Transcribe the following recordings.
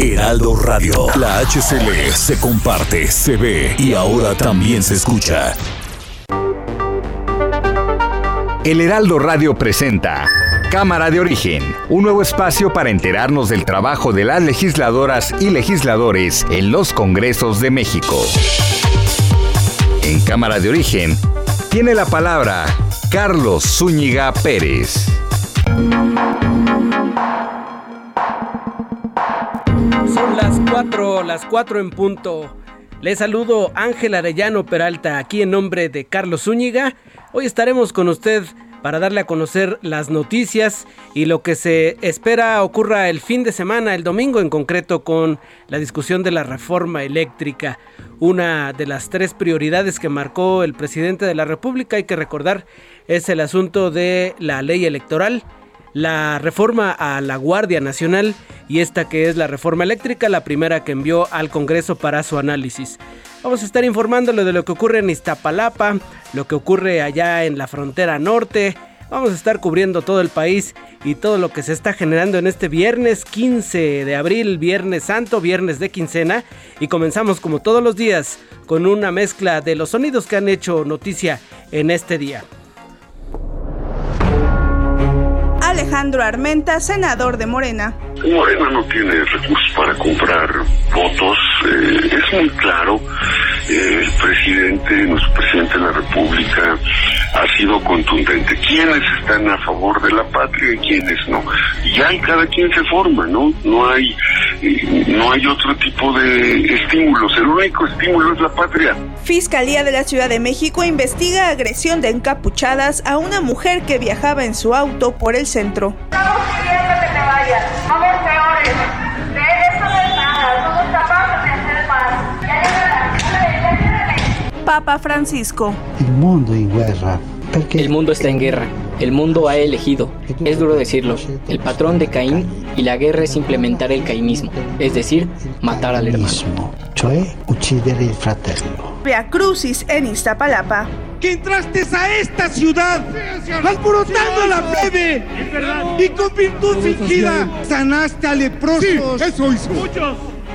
Heraldo Radio. La HCL se comparte, se ve y ahora también se escucha. El Heraldo Radio presenta Cámara de Origen, un nuevo espacio para enterarnos del trabajo de las legisladoras y legisladores en los Congresos de México. En Cámara de Origen tiene la palabra Carlos Zúñiga Pérez. Son las cuatro, las cuatro en punto. Les saludo Ángel Arellano Peralta, aquí en nombre de Carlos Zúñiga. Hoy estaremos con usted para darle a conocer las noticias y lo que se espera ocurra el fin de semana, el domingo en concreto, con la discusión de la reforma eléctrica. Una de las tres prioridades que marcó el presidente de la República, hay que recordar, es el asunto de la ley electoral la reforma a la Guardia Nacional y esta que es la reforma eléctrica, la primera que envió al Congreso para su análisis. Vamos a estar informándole de lo que ocurre en Iztapalapa, lo que ocurre allá en la frontera norte. Vamos a estar cubriendo todo el país y todo lo que se está generando en este viernes 15 de abril, viernes santo, viernes de quincena. Y comenzamos como todos los días con una mezcla de los sonidos que han hecho noticia en este día. Alejandro Armenta, senador de Morena. Morena no tiene recursos para comprar votos, eh, es muy claro. El presidente, nuestro presidente de la República, ha sido contundente. ¿Quiénes están a favor de la patria y quiénes no? Y hay cada quien se forma, ¿no? No hay, eh, no hay otro tipo de estímulos. El único estímulo es la patria. Fiscalía de la Ciudad de México investiga agresión de encapuchadas a una mujer que viajaba en su auto por el centro. Estamos pidiendo que te vayas. Peores. De eso no es nada. Somos capaces de hacer más. Ya Papa Francisco. El mundo en guerra. El mundo está en guerra. El mundo ha elegido, es duro decirlo, el patrón de Caín y la guerra es implementar el caínismo, es decir, matar al hermano. Cioè uccidere il fratello. Via Crucis en Iztapalapa. Que entraste a esta ciudad alborotando a la plebe y con virtud fingida sanaste a leprosos. eso hizo.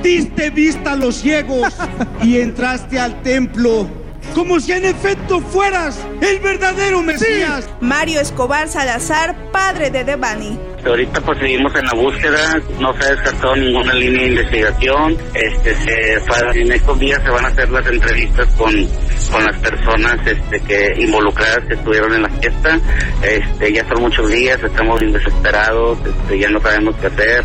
Diste vista a los ciegos y entraste al templo como si en efecto fueras el verdadero Mesías. Mario Escobar Salazar, padre de Devani. Ahorita pues seguimos en la búsqueda, no se ha descartado ninguna línea de investigación. Este, se, en estos días se van a hacer las entrevistas con, con las personas este, que involucradas que estuvieron en la fiesta. Este, ya son muchos días, estamos bien desesperados, este, ya no sabemos qué hacer.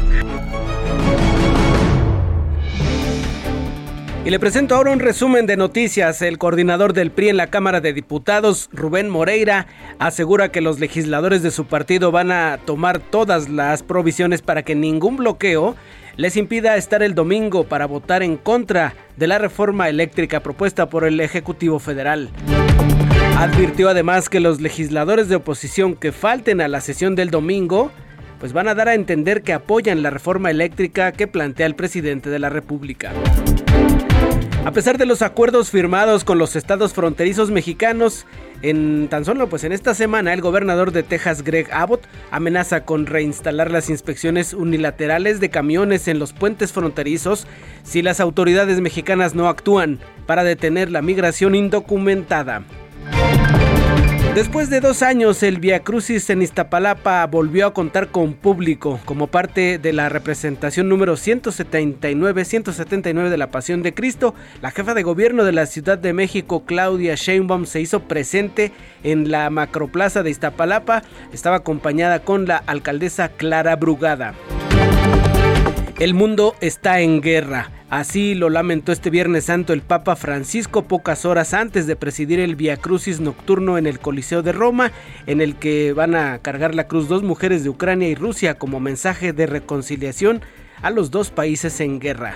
Y le presento ahora un resumen de noticias. El coordinador del PRI en la Cámara de Diputados, Rubén Moreira, asegura que los legisladores de su partido van a tomar todas las provisiones para que ningún bloqueo les impida estar el domingo para votar en contra de la reforma eléctrica propuesta por el Ejecutivo Federal. Advirtió además que los legisladores de oposición que falten a la sesión del domingo pues van a dar a entender que apoyan la reforma eléctrica que plantea el presidente de la República. A pesar de los acuerdos firmados con los estados fronterizos mexicanos, en tan solo pues en esta semana el gobernador de Texas Greg Abbott amenaza con reinstalar las inspecciones unilaterales de camiones en los puentes fronterizos si las autoridades mexicanas no actúan para detener la migración indocumentada. Después de dos años, el Via Crucis en Iztapalapa volvió a contar con público como parte de la representación número 179-179 de la Pasión de Cristo. La jefa de gobierno de la Ciudad de México, Claudia Sheinbaum, se hizo presente en la macroplaza de Iztapalapa. Estaba acompañada con la alcaldesa Clara Brugada. El mundo está en guerra. Así lo lamentó este Viernes Santo el Papa Francisco pocas horas antes de presidir el Via Crucis nocturno en el Coliseo de Roma, en el que van a cargar la cruz dos mujeres de Ucrania y Rusia como mensaje de reconciliación a los dos países en guerra.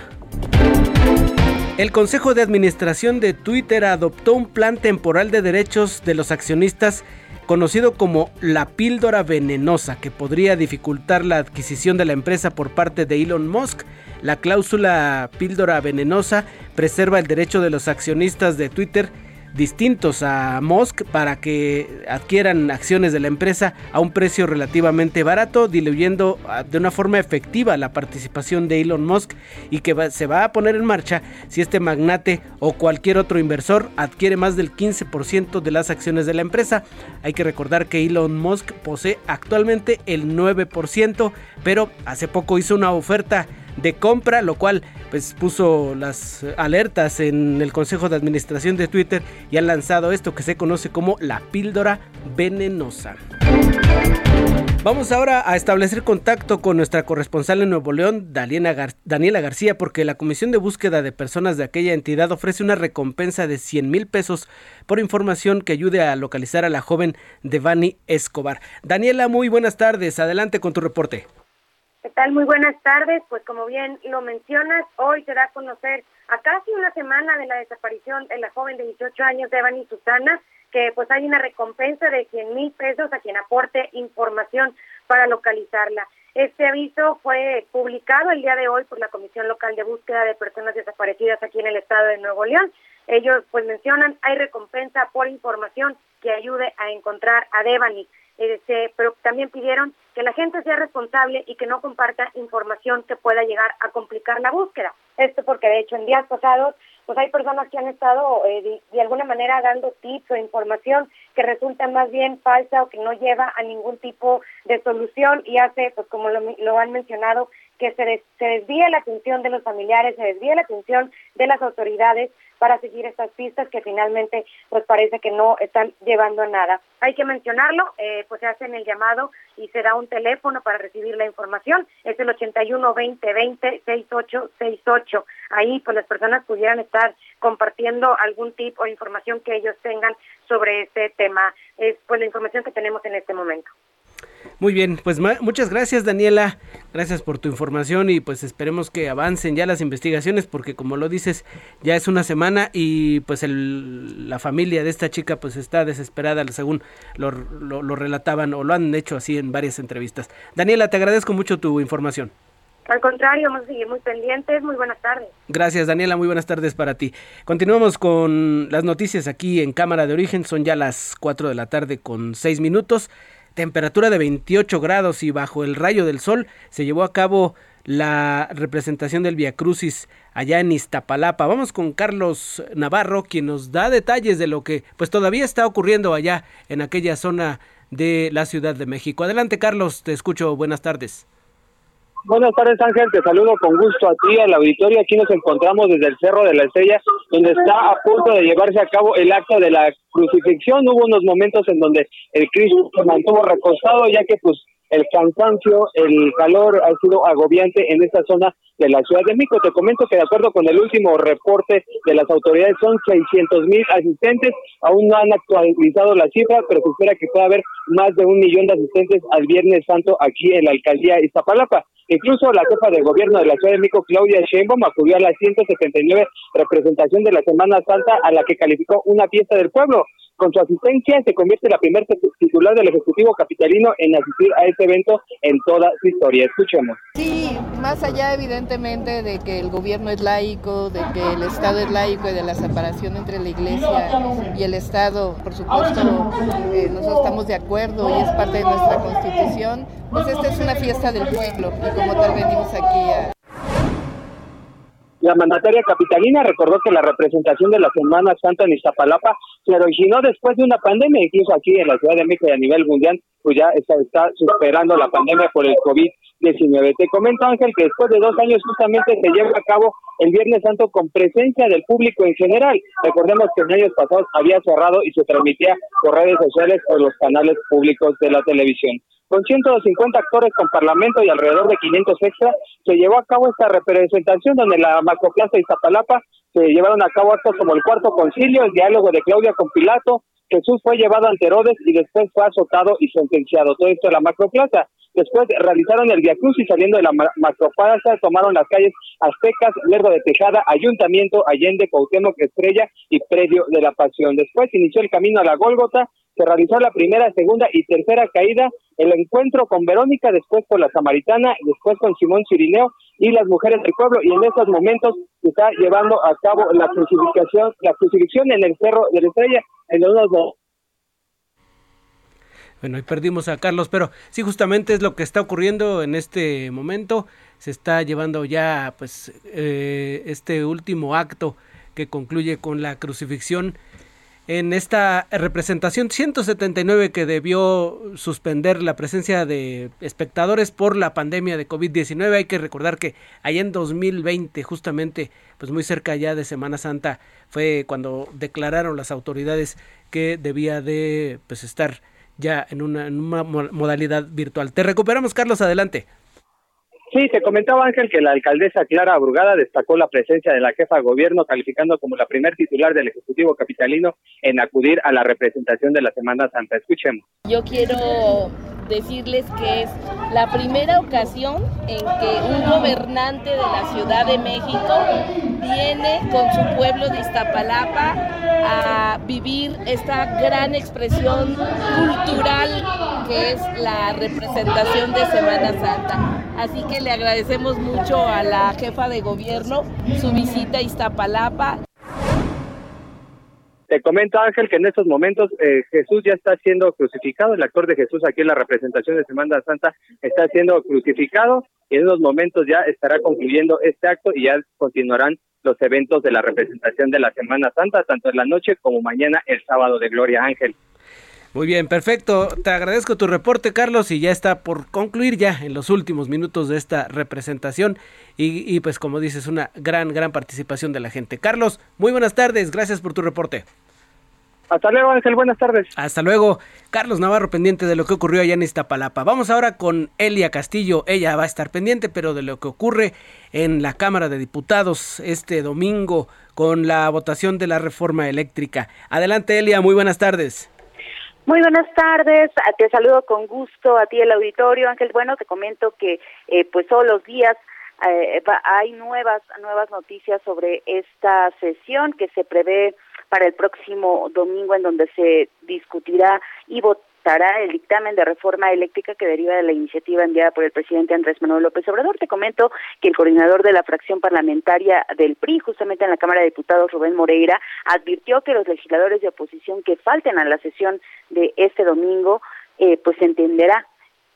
El Consejo de Administración de Twitter adoptó un plan temporal de derechos de los accionistas conocido como la píldora venenosa que podría dificultar la adquisición de la empresa por parte de Elon Musk. La cláusula píldora venenosa preserva el derecho de los accionistas de Twitter distintos a Musk para que adquieran acciones de la empresa a un precio relativamente barato, diluyendo ah, de una forma efectiva la participación de Elon Musk y que se va a poner en marcha si este magnate o cualquier otro inversor adquiere más del 15% de las acciones de la empresa. Hay que recordar que Elon Musk posee actualmente el 9%, pero hace poco hizo una oferta de compra, lo cual pues puso las alertas en el Consejo de Administración de Twitter y han lanzado esto que se conoce como la píldora venenosa. Vamos ahora a establecer contacto con nuestra corresponsal en Nuevo León, Daniela García, porque la Comisión de Búsqueda de Personas de aquella entidad ofrece una recompensa de 100 mil pesos por información que ayude a localizar a la joven Devani Escobar. Daniela, muy buenas tardes. Adelante con tu reporte. ¿Qué tal? Muy buenas tardes. Pues como bien lo mencionas, hoy se da a conocer a casi una semana de la desaparición de la joven de 18 años, Devani Susana, que pues hay una recompensa de 100 mil pesos a quien aporte información para localizarla. Este aviso fue publicado el día de hoy por la Comisión Local de Búsqueda de Personas Desaparecidas aquí en el estado de Nuevo León. Ellos pues mencionan hay recompensa por información que ayude a encontrar a Devani. Este, pero también pidieron que la gente sea responsable y que no comparta información que pueda llegar a complicar la búsqueda. Esto porque de hecho en días pasados pues hay personas que han estado eh, de, alguna manera dando tips o información que resulta más bien falsa o que no lleva a ningún tipo de solución y hace, pues como lo, lo han mencionado, que se, se desvíe la atención de los familiares, se desvíe la atención de las autoridades para seguir estas pistas que finalmente pues parece que no están llevando a nada. Hay que mencionarlo, eh, pues se hace en el llamado y se da un teléfono para recibir la información, es el 81 20 20 6868. Ahí pues las personas pudieran estar compartiendo algún tipo de información que ellos tengan sobre este tema. Es pues la información que tenemos en este momento. Muy bien, pues muchas gracias Daniela, gracias por tu información y pues esperemos que avancen ya las investigaciones porque como lo dices ya es una semana y pues el, la familia de esta chica pues está desesperada según lo, lo relataban o lo han hecho así en varias entrevistas. Daniela, te agradezco mucho tu información. Al contrario, vamos a seguir muy pendientes. Muy buenas tardes. Gracias, Daniela. Muy buenas tardes para ti. Continuamos con las noticias aquí en Cámara de Origen. Son ya las 4 de la tarde con 6 minutos temperatura de 28 grados y bajo el rayo del sol se llevó a cabo la representación del Via Crucis allá en Iztapalapa. Vamos con Carlos Navarro, quien nos da detalles de lo que pues todavía está ocurriendo allá en aquella zona de la Ciudad de México. Adelante, Carlos, te escucho. Buenas tardes. Buenas tardes Ángel, te saludo con gusto a ti, al auditorio. Aquí nos encontramos desde el Cerro de la Estrella, donde está a punto de llevarse a cabo el acto de la crucifixión. Hubo unos momentos en donde el Cristo se mantuvo recostado, ya que pues el cansancio, el calor ha sido agobiante en esta zona de la Ciudad de México. Te comento que de acuerdo con el último reporte de las autoridades son 600 mil asistentes. Aún no han actualizado la cifra, pero se espera que pueda haber más de un millón de asistentes al Viernes Santo aquí en la alcaldía Iztapalapa. Incluso la jefa de gobierno de la Ciudad de México, Claudia Sheinbaum, acudió a la 179 representación de la Semana Santa, a la que calificó una fiesta del pueblo. Con su asistencia se convierte la primer titular del Ejecutivo Capitalino en asistir a este evento en toda su historia. Escuchemos. Más allá evidentemente de que el gobierno es laico, de que el Estado es laico y de la separación entre la Iglesia y el Estado, por supuesto, eh, nosotros estamos de acuerdo y es parte de nuestra Constitución, pues esta es una fiesta del pueblo y como tal venimos aquí a la mandataria capitalina recordó que la representación de la Semana Santa en Iztapalapa se originó después de una pandemia, incluso aquí en la Ciudad de México y a nivel mundial, pues ya está, está superando la pandemia por el COVID-19. Te comento, Ángel, que después de dos años justamente se lleva a cabo el Viernes Santo con presencia del público en general. Recordemos que en años pasados había cerrado y se transmitía por redes sociales o los canales públicos de la televisión. Con 150 actores con parlamento y alrededor de 500 extras, se llevó a cabo esta representación donde la Macroplaza Iztapalapa se llevaron a cabo actos como el cuarto concilio, el diálogo de Claudia con Pilato, Jesús fue llevado ante Herodes y después fue azotado y sentenciado. Todo esto en la macroplaza. Después realizaron el y saliendo de la Macroplaza, tomaron las calles Aztecas, Lerdo de Tejada, Ayuntamiento, Allende, Cuauhtémoc, Estrella y Predio de la Pasión. Después inició el camino a la Gólgota, se realizó la primera, segunda y tercera caída, el encuentro con Verónica, después con la Samaritana, después con Simón Cirineo y las mujeres del pueblo, y en estos momentos se está llevando a cabo la crucifixión, la en el Cerro de la Estrella, en unos bueno, ahí perdimos a Carlos, pero sí, justamente es lo que está ocurriendo en este momento. Se está llevando ya, pues, eh, este último acto que concluye con la crucifixión en esta representación 179 que debió suspender la presencia de espectadores por la pandemia de COVID-19. Hay que recordar que allá en 2020, justamente, pues muy cerca ya de Semana Santa, fue cuando declararon las autoridades que debía de pues estar ya en una, en una modalidad virtual. Te recuperamos, Carlos, adelante. Sí, te comentaba Ángel que la alcaldesa Clara Abrugada destacó la presencia de la jefa de gobierno, calificando como la primer titular del Ejecutivo Capitalino en acudir a la representación de la Semana Santa. Escuchemos. Yo quiero decirles que es la primera ocasión en que un gobernante de la Ciudad de México viene con su pueblo de Iztapalapa a vivir esta gran expresión cultural que es la representación de Semana Santa. Así que le agradecemos mucho a la jefa de gobierno su visita a Iztapalapa. Te comento, Ángel, que en estos momentos eh, Jesús ya está siendo crucificado. El actor de Jesús aquí en la representación de Semana Santa está siendo crucificado y en unos momentos ya estará concluyendo este acto y ya continuarán los eventos de la representación de la Semana Santa, tanto en la noche como mañana el sábado de Gloria Ángel. Muy bien, perfecto. Te agradezco tu reporte, Carlos, y ya está por concluir ya en los últimos minutos de esta representación. Y, y, pues como dices, una gran, gran participación de la gente. Carlos, muy buenas tardes, gracias por tu reporte. Hasta luego, Ángel, buenas tardes. Hasta luego, Carlos Navarro, pendiente de lo que ocurrió allá en Iztapalapa. Vamos ahora con Elia Castillo, ella va a estar pendiente, pero de lo que ocurre en la Cámara de Diputados este domingo con la votación de la reforma eléctrica. Adelante, Elia, muy buenas tardes. Muy buenas tardes, te saludo con gusto a ti el auditorio, Ángel. Bueno, te comento que eh, pues todos los días eh, hay nuevas nuevas noticias sobre esta sesión que se prevé para el próximo domingo en donde se discutirá y votará el dictamen de reforma eléctrica que deriva de la iniciativa enviada por el presidente Andrés Manuel López Obrador. Te comento que el coordinador de la fracción parlamentaria del PRI, justamente en la Cámara de Diputados, Rubén Moreira, advirtió que los legisladores de oposición que falten a la sesión de este domingo, eh, pues entenderá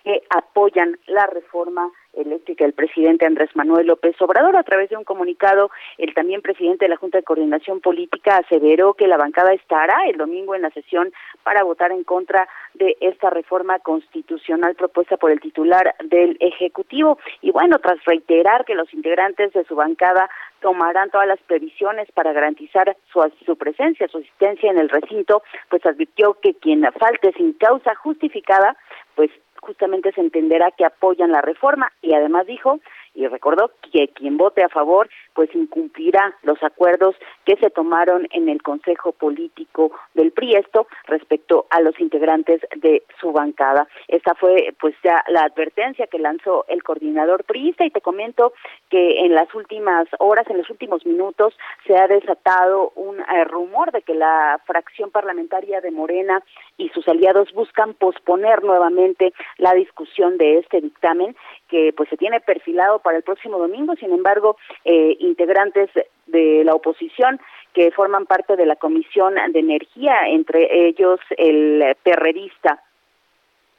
que apoyan la reforma eléctrica el presidente Andrés Manuel López Obrador. A través de un comunicado, el también presidente de la Junta de Coordinación Política aseveró que la bancada estará el domingo en la sesión para votar en contra de esta reforma constitucional propuesta por el titular del Ejecutivo. Y bueno, tras reiterar que los integrantes de su bancada tomarán todas las previsiones para garantizar su, su presencia, su asistencia en el recinto, pues advirtió que quien falte sin causa justificada, pues justamente se entenderá que apoyan la reforma y además dijo y recordó que quien vote a favor pues incumplirá los acuerdos que se tomaron en el Consejo Político del Priesto respecto a los integrantes de su bancada. Esta fue pues ya la advertencia que lanzó el coordinador priista y te comento que en las últimas horas, en los últimos minutos se ha desatado un eh, rumor de que la fracción parlamentaria de Morena y sus aliados buscan posponer nuevamente la discusión de este dictamen que pues se tiene perfilado para el próximo domingo, sin embargo, eh, integrantes de la oposición que forman parte de la Comisión de Energía, entre ellos el perredista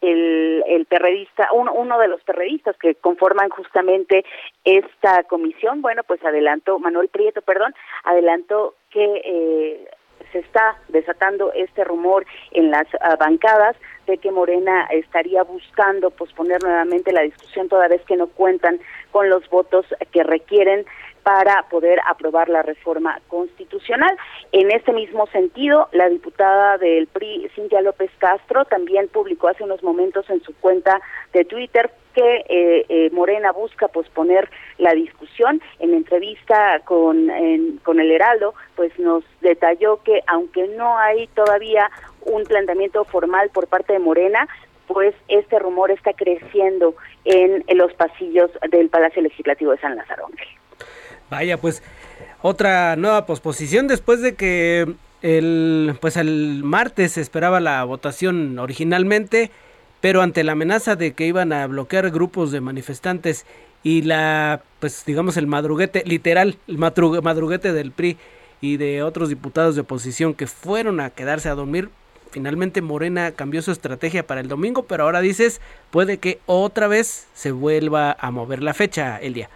el, el perredista, uno, uno de los perredistas que conforman justamente esta comisión, bueno, pues adelantó, Manuel Prieto, perdón, adelantó que eh, se está desatando este rumor en las ah, bancadas de que Morena estaría buscando posponer nuevamente la discusión toda vez que no cuentan con los votos que requieren para poder aprobar la reforma constitucional. En este mismo sentido, la diputada del PRI, Cintia López Castro, también publicó hace unos momentos en su cuenta de Twitter que eh, eh, Morena busca posponer la discusión. En entrevista con, con el Heraldo, pues nos detalló que aunque no hay todavía un planteamiento formal por parte de Morena, pues este rumor está creciendo en, los pasillos del Palacio Legislativo de San Lázaro. Vaya, pues otra nueva posposición después de que el pues el martes se esperaba la votación originalmente, pero ante la amenaza de que iban a bloquear grupos de manifestantes y la pues digamos el madruguete literal, el madruguete del PRI y de otros diputados de oposición que fueron a quedarse a dormir, finalmente Morena cambió su estrategia para el domingo, pero ahora dices, puede que otra vez se vuelva a mover la fecha, Elia.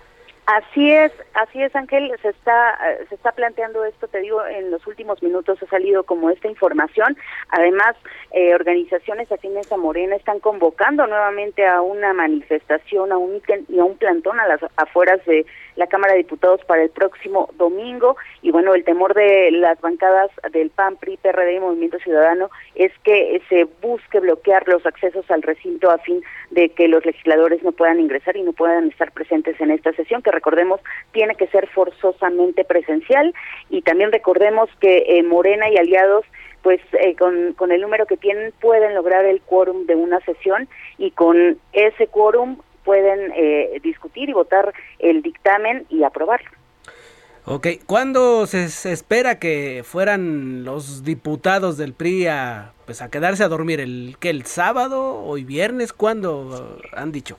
Así es, así es Ángel, se está eh, se está planteando esto, te digo, en los últimos minutos ha salido como esta información. Además, eh, organizaciones afines a Morena están convocando nuevamente a una manifestación, a un y a un plantón a las afueras de la Cámara de Diputados para el próximo domingo. Y bueno, el temor de las bancadas del PAN, PRI, PRD y Movimiento Ciudadano es que se busque bloquear los accesos al recinto a fin de que los legisladores no puedan ingresar y no puedan estar presentes en esta sesión, que recordemos tiene que ser forzosamente presencial. Y también recordemos que eh, Morena y aliados pues eh, con, con el número que tienen pueden lograr el quórum de una sesión y con ese quórum pueden eh, discutir y votar el dictamen y aprobarlo. Ok, ¿cuándo se, espera que fueran los diputados del PRI a, pues, a quedarse a dormir? ¿El, que ¿El sábado, hoy viernes? ¿Cuándo han dicho?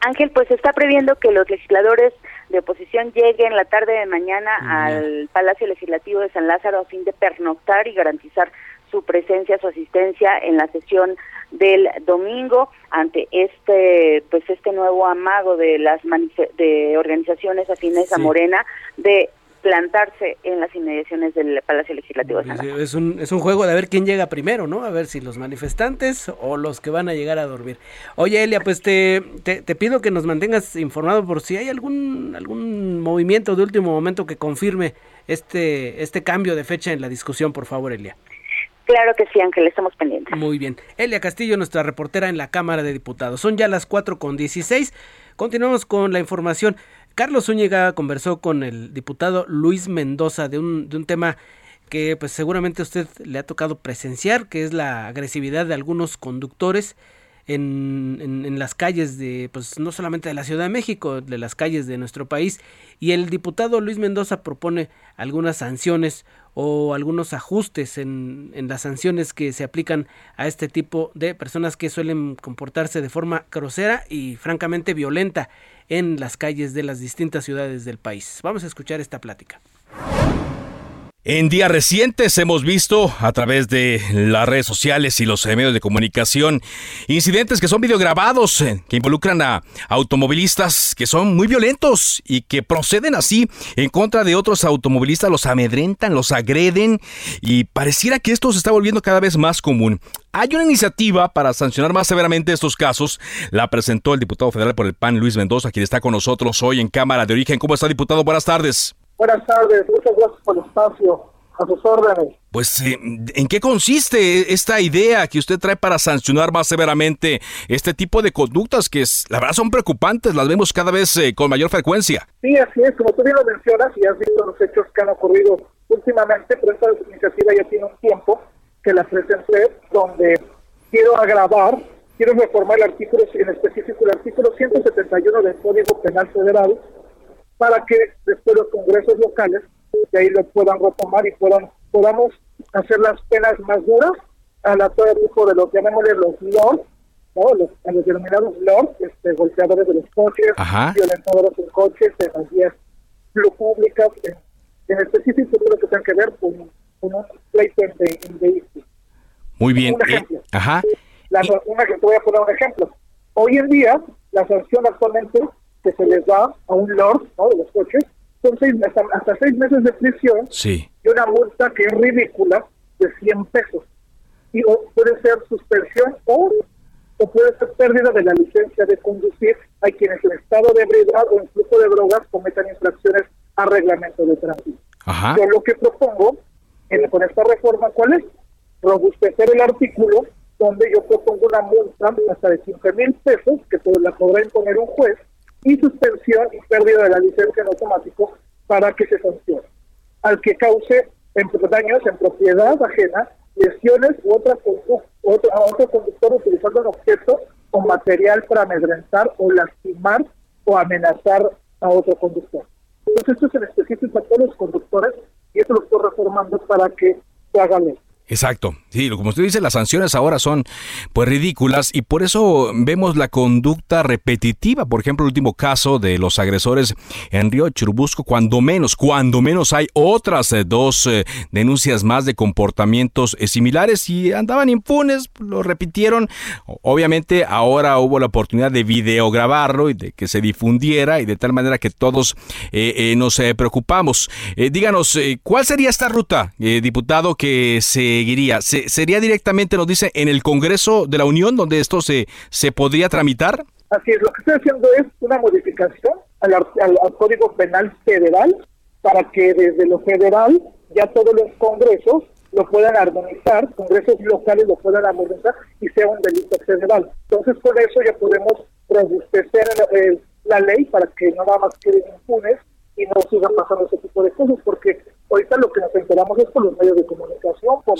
Ángel, pues está previendo que los legisladores de oposición lleguen la tarde de mañana al Palacio Legislativo de San Lázaro a fin de pernoctar y garantizar su presencia, su asistencia en la sesión del domingo ante este pues este nuevo amago de las de organizaciones afines a Morena de plantarse en las inmediaciones del Palacio Legislativo de San Es un, es un juego de ver quién llega primero, ¿no? A ver si los manifestantes o los que van a llegar a dormir. Oye, Elia, pues te, te, te pido que nos mantengas informado por si hay algún, algún movimiento de último momento que confirme este, este cambio de fecha en la discusión, por favor, Elia. Claro que sí, Ángel, estamos pendientes. Muy bien. Elia Castillo, nuestra reportera en la Cámara de Diputados. Son ya las 4 con 16. Continuamos con la información. Carlos Zúñiga conversó con el diputado Luis Mendoza de un, de un tema que pues seguramente a usted le ha tocado presenciar, que es la agresividad de algunos conductores en, en, las calles de, pues no solamente de la Ciudad de México, de las calles de nuestro país. Y el diputado Luis Mendoza propone algunas sanciones o algunos ajustes en, en, las sanciones que se aplican a este tipo de personas que suelen comportarse de forma grosera y francamente violenta en las calles de las distintas ciudades del país. Vamos a escuchar esta plática. En días recientes hemos visto a través de las redes sociales y los medios de comunicación incidentes que son videograbados, eh, que involucran a automovilistas que son muy violentos y que proceden así en contra de otros automovilistas, los amedrentan, los agreden y pareciera que esto se está volviendo cada vez más común. Hay una iniciativa para sancionar más severamente estos casos. La presentó el diputado federal por el PAN, Luis Mendoza, quien está con nosotros hoy en Cámara de Origen. ¿Cómo está, diputado? Buenas tardes. Buenas tardes, muchas gracias por el espacio. A sus órdenes. Pues, eh, ¿en qué consiste esta idea que usted trae para sancionar más severamente este tipo de conductas que, la verdad, son preocupantes? Las vemos cada vez eh, con mayor frecuencia. Sí, así es. Como tú bien lo mencionas y has visto los hechos que han ocurrido últimamente, pero esta iniciativa ya tiene un tiempo que la presenté, donde quiero agravar, quiero reformar el artículo, en específico el artículo 171 del Código Penal Federal, para que después los congresos locales de ahí lo puedan retomar y puedan podamos hacer las penas más duras a la todo tipo de los llamémosle los lords, ¿no? los, a los denominados lords, este, golpeadores de los coches, violentadores de coches, en las vías públicas, en, en específico todo lo que tenga que ver con, con un pleito en, vehículos. Muy bien. Eh, ajá. La, una que te voy a poner un ejemplo. Hoy en día, la sanción actualmente que se les da a un lord ¿no? de los coches son seis, hasta, hasta seis meses de prisión sí. y una multa que es ridícula de 100 pesos. Y puede ser suspensión o, o puede ser pérdida de la licencia de conducir. Hay quienes en estado de ebriedad o en flujo de drogas cometan infracciones a reglamento de tránsito. Yo lo que propongo en, con esta reforma, ¿cuál es? Robustecer el artículo donde yo propongo una multa hasta de 15 mil pesos que la podrá imponer un juez y suspensión y pérdida de la licencia en automático para que se sancione. Al que cause daños en propiedad ajena lesiones u otra, otro, a otro conductor utilizando un objeto o material para amedrentar o lastimar o amenazar a otro conductor. Entonces esto es en específico a todos los conductores y eso lo estoy reformando para que se haga ley. Exacto. Sí, como usted dice, las sanciones ahora son pues ridículas y por eso vemos la conducta repetitiva. Por ejemplo, el último caso de los agresores en Río Churubusco, cuando menos, cuando menos hay otras eh, dos eh, denuncias más de comportamientos eh, similares y andaban impunes, lo repitieron. Obviamente ahora hubo la oportunidad de videograbarlo y de que se difundiera y de tal manera que todos nos preocupamos. díganos, ¿cuál sería esta ruta, diputado, que se seguiría? ¿Se, ¿Sería directamente, nos dice, en el Congreso de la Unión donde esto se, se podría tramitar? Así es, lo que estoy haciendo es una modificación al, al, Código Penal Federal para que desde lo federal ya todos los congresos lo puedan armonizar, congresos locales lo puedan armonizar y sea un delito federal. Entonces con eso ya podemos robustecer la ley para que no nada más queden impunes y no sigan pasando ese tipo de cosas, porque ahorita lo que nos enteramos es por los medios de comunicación, por,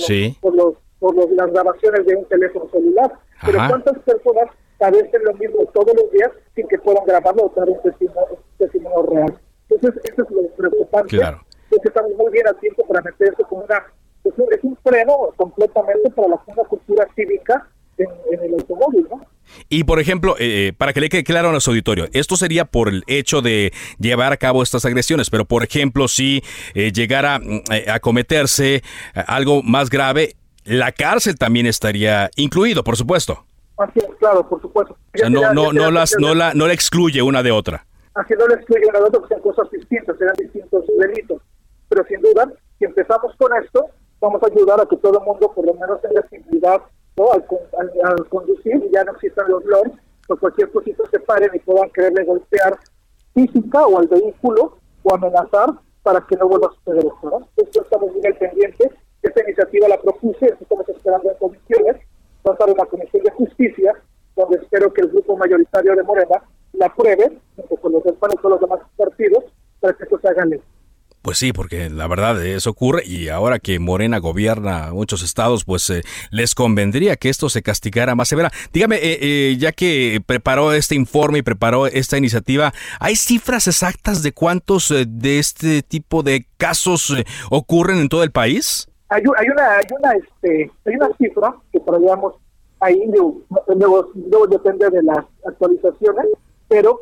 los, por, los, las grabaciones de un teléfono celular. Pero ¿cuántas personas padecen lo mismo todos los días sin que puedan grabarlo o dar un testimonio, real? Entonces, eso es lo preocupante. Claro. Entonces, estamos muy bien a tiempo para meter eso como una... Es un, freno completamente para la, una cultura cívica en, en el automóvil, ¿no? Y por ejemplo, eh, eh, para que le quede claro a nuestro auditorio, esto sería por el hecho de llevar a cabo estas agresiones, pero por ejemplo, si eh, llegara mm, a cometerse algo más grave, la cárcel también estaría incluido, por supuesto. Así es, claro, por supuesto. O sea, no, no, no, las, no, la, no la excluye una de otra. Así no la excluye una de otra, porque son cosas distintas, serán distintos delitos. Pero sin duda, si empezamos con esto, vamos a ayudar a que todo el mundo por lo menos tenga sensibilidad al, conducir y ya no existan los lords, pues cualquier cosita se paren y puedan quererle golpear física o al vehículo o amenazar para que no vuelva a suceder esto. ¿no? Esto estamos muy al pendiente. Esta iniciativa la propuse, estamos esperando en comisiones. Va a estar en la Comisión de Justicia, donde espero que el grupo mayoritario de Morena la apruebe, junto con los y todos los demás partidos, para que esto se haga ley. Pues sí, porque la verdad eso ocurre y ahora que Morena gobierna muchos estados, pues eh, les convendría que esto se castigara más severa. Dígame, eh, eh, ya que preparó este informe y preparó esta iniciativa, ¿hay cifras exactas de cuántos de este tipo de casos ocurren en todo el país? Hay, hay, una, hay, una, este, hay una cifra que traíamos ahí, luego, depende de las actualizaciones, pero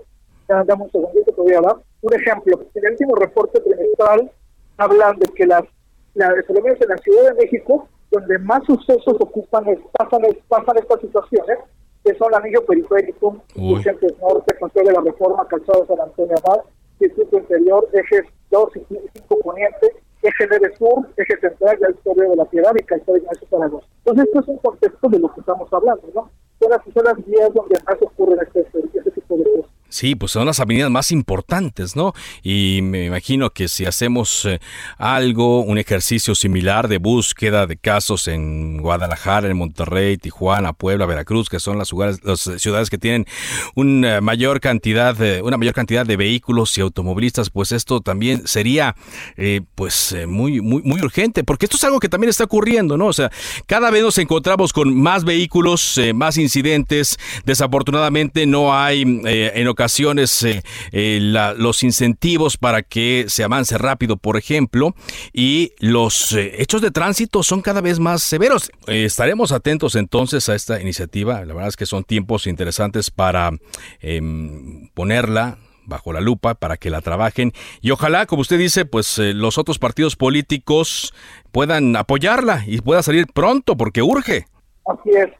dame un segundito, te voy a dar un ejemplo. En el último reporte trimestral hablan de que las, la, en la Ciudad de México, donde más sucesos ocupan, pasan, pasan estas situaciones, que son el anillo periférico, Urgentes Norte, Control de la Reforma, Calzado San Antonio Abad, Circuito Interior, ejes 2 y 5 Poniente, eje 9 Sur, eje Central, la historia de la Piedad y Calzado Ignacio Zaragoza. Entonces, esto es un contexto de lo que estamos hablando, ¿no? Son las, son las vías donde más ocurren este, este tipo de cosas. Sí, pues son las avenidas más importantes, ¿no? Y me imagino que si hacemos eh, algo, un ejercicio similar de búsqueda de casos en Guadalajara, en Monterrey, Tijuana, Puebla, Veracruz, que son las, las ciudades que tienen una mayor cantidad, una mayor cantidad de vehículos y automovilistas, pues esto también sería, eh, pues, eh, muy, muy, urgente, porque esto es algo que también está ocurriendo, ¿no? O sea, cada vez nos encontramos con más vehículos, más incidentes. Desafortunadamente no hay en ocasiones ocasiones eh, eh, los incentivos para que se avance rápido, por ejemplo, y los eh, hechos de tránsito son cada vez más severos. estaremos atentos entonces a esta iniciativa. La verdad es que son tiempos interesantes para em, ponerla bajo la lupa para que la trabajen y ojalá, como usted dice, pues los otros partidos políticos puedan apoyarla y pueda salir pronto porque urge. Así es.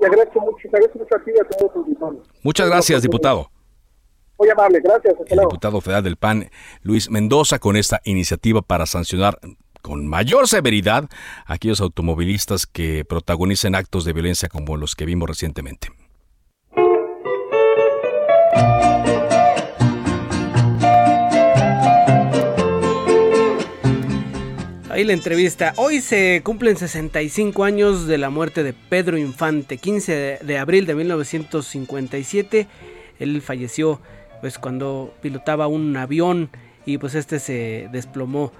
Te agradezco mucho, te agradezco mucho a ti y a todos los Muchas gracias, diputado. Muy amable, gracias. el diputado federal del PAN, Luis Mendoza, con esta iniciativa para sancionar con mayor severidad a aquellos automovilistas que protagonicen actos de violencia como los que vimos recientemente. Ahí la entrevista. Hoy se cumplen 65 años de la muerte de Pedro Infante, 15 de abril de 1957. Él falleció pues cuando pilotaba un avión y pues este se desplomó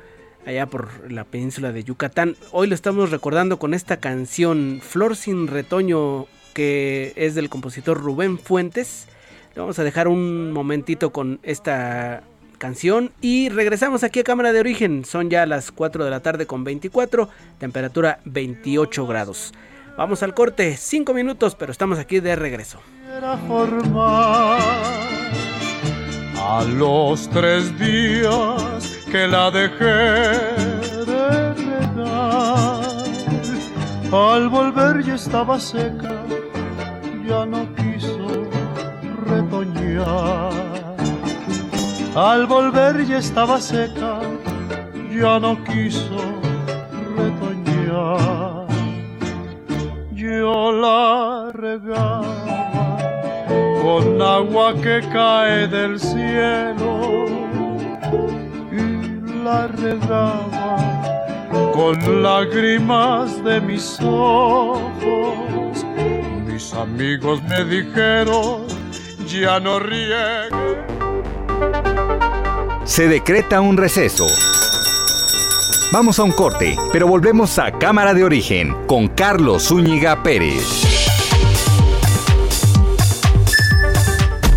allá por la península de Yucatán. Hoy lo estamos recordando con esta canción Flor sin retoño que es del compositor Rubén Fuentes. vamos a dejar un momentito con esta canción y regresamos aquí a Cámara de Origen. Son ya las 4 de la tarde con 24, temperatura 28 grados. Vamos al corte, 5 minutos, pero estamos aquí de regreso. A los tres días que la dejé de regar, al volver ya estaba seca, ya no quiso retoñar al volver ya estaba seca, ya no quiso retoñar. Yo la regaba con agua que cae del cielo y la regaba con lágrimas de mis ojos. Mis amigos me dijeron, ya no riegues se decreta un receso. Vamos a un corte, pero volvemos a Cámara de Origen con Carlos Zúñiga Pérez.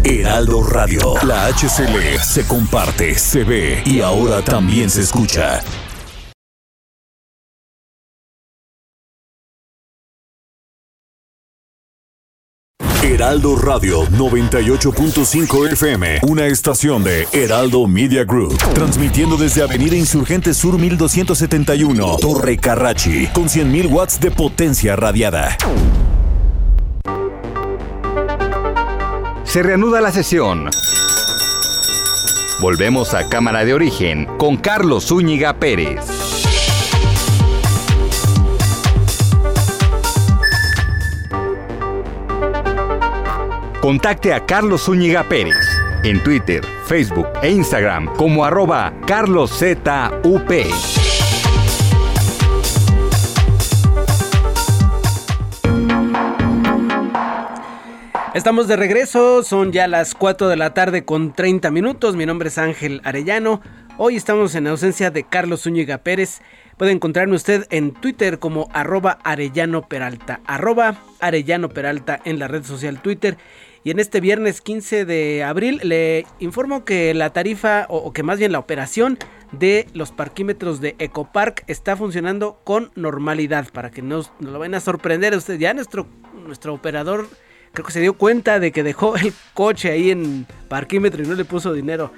Heraldo Radio, la HCL se comparte, se ve y ahora también se escucha. Heraldo Radio 98.5 FM, una estación de Heraldo Media Group, transmitiendo desde Avenida Insurgente Sur 1271, Torre Carrachi, con 100.000 watts de potencia radiada. Se reanuda la sesión. Volvemos a Cámara de Origen con Carlos Zúñiga Pérez. Contacte a Carlos Zúñiga Pérez en Twitter, Facebook e Instagram como arroba carloszup. Estamos de regreso, son ya las 4 de la tarde con 30 minutos. Mi nombre es Ángel Arellano. Hoy estamos en ausencia de Carlos Zúñiga Pérez. Puede encontrarme usted en Twitter como arroba Arellano Peralta, arroba Arellano Peralta en la red social Twitter y en este viernes 15 de abril le informo que la tarifa, o, que más bien la operación de los parquímetros de Ecopark está funcionando con normalidad. Para que no, lo vayan a sorprender usted. Ya nuestro, nuestro operador creo que se dio cuenta de que dejó el coche ahí en parquímetro y no le puso dinero.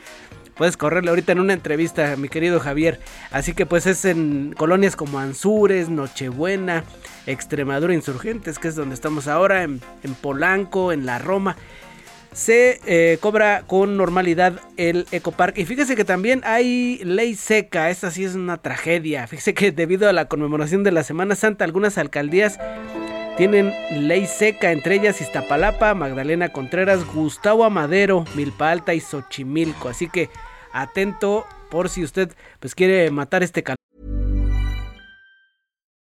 Puedes correrle ahorita en una entrevista, mi querido Javier. Así que pues es en colonias como Anzures, Nochebuena, Extremadura Insurgentes, que es donde estamos ahora, en, Polanco, en la Roma. Se eh, cobra con normalidad el Ecopark. Y fíjese que también hay ley seca. Esta sí es una tragedia. Fíjese que debido a la conmemoración de la Semana Santa, algunas alcaldías tienen ley seca, entre ellas Iztapalapa, Magdalena Contreras, Gustavo Amadero, Milpa Alta y Xochimilco. Así que atento por si usted pues quiere matar este calor.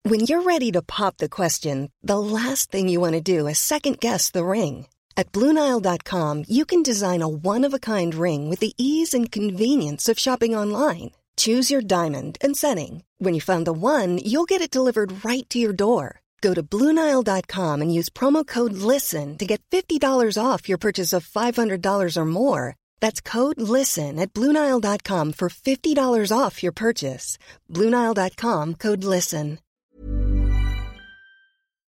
When you're ready to pop the question, the last thing you want to do is second guess the ring. At BlueNile.com, you can design a one-of-a-kind ring with the ease and convenience of shopping online. Choose your diamond and setting. When you find the one, you'll get it delivered right to your door. Go to Bluenile.com and use promo code LISTEN to get $50 off your purchase of $500 or more. That's code LISTEN at Bluenile.com for $50 off your purchase. Bluenile.com code LISTEN.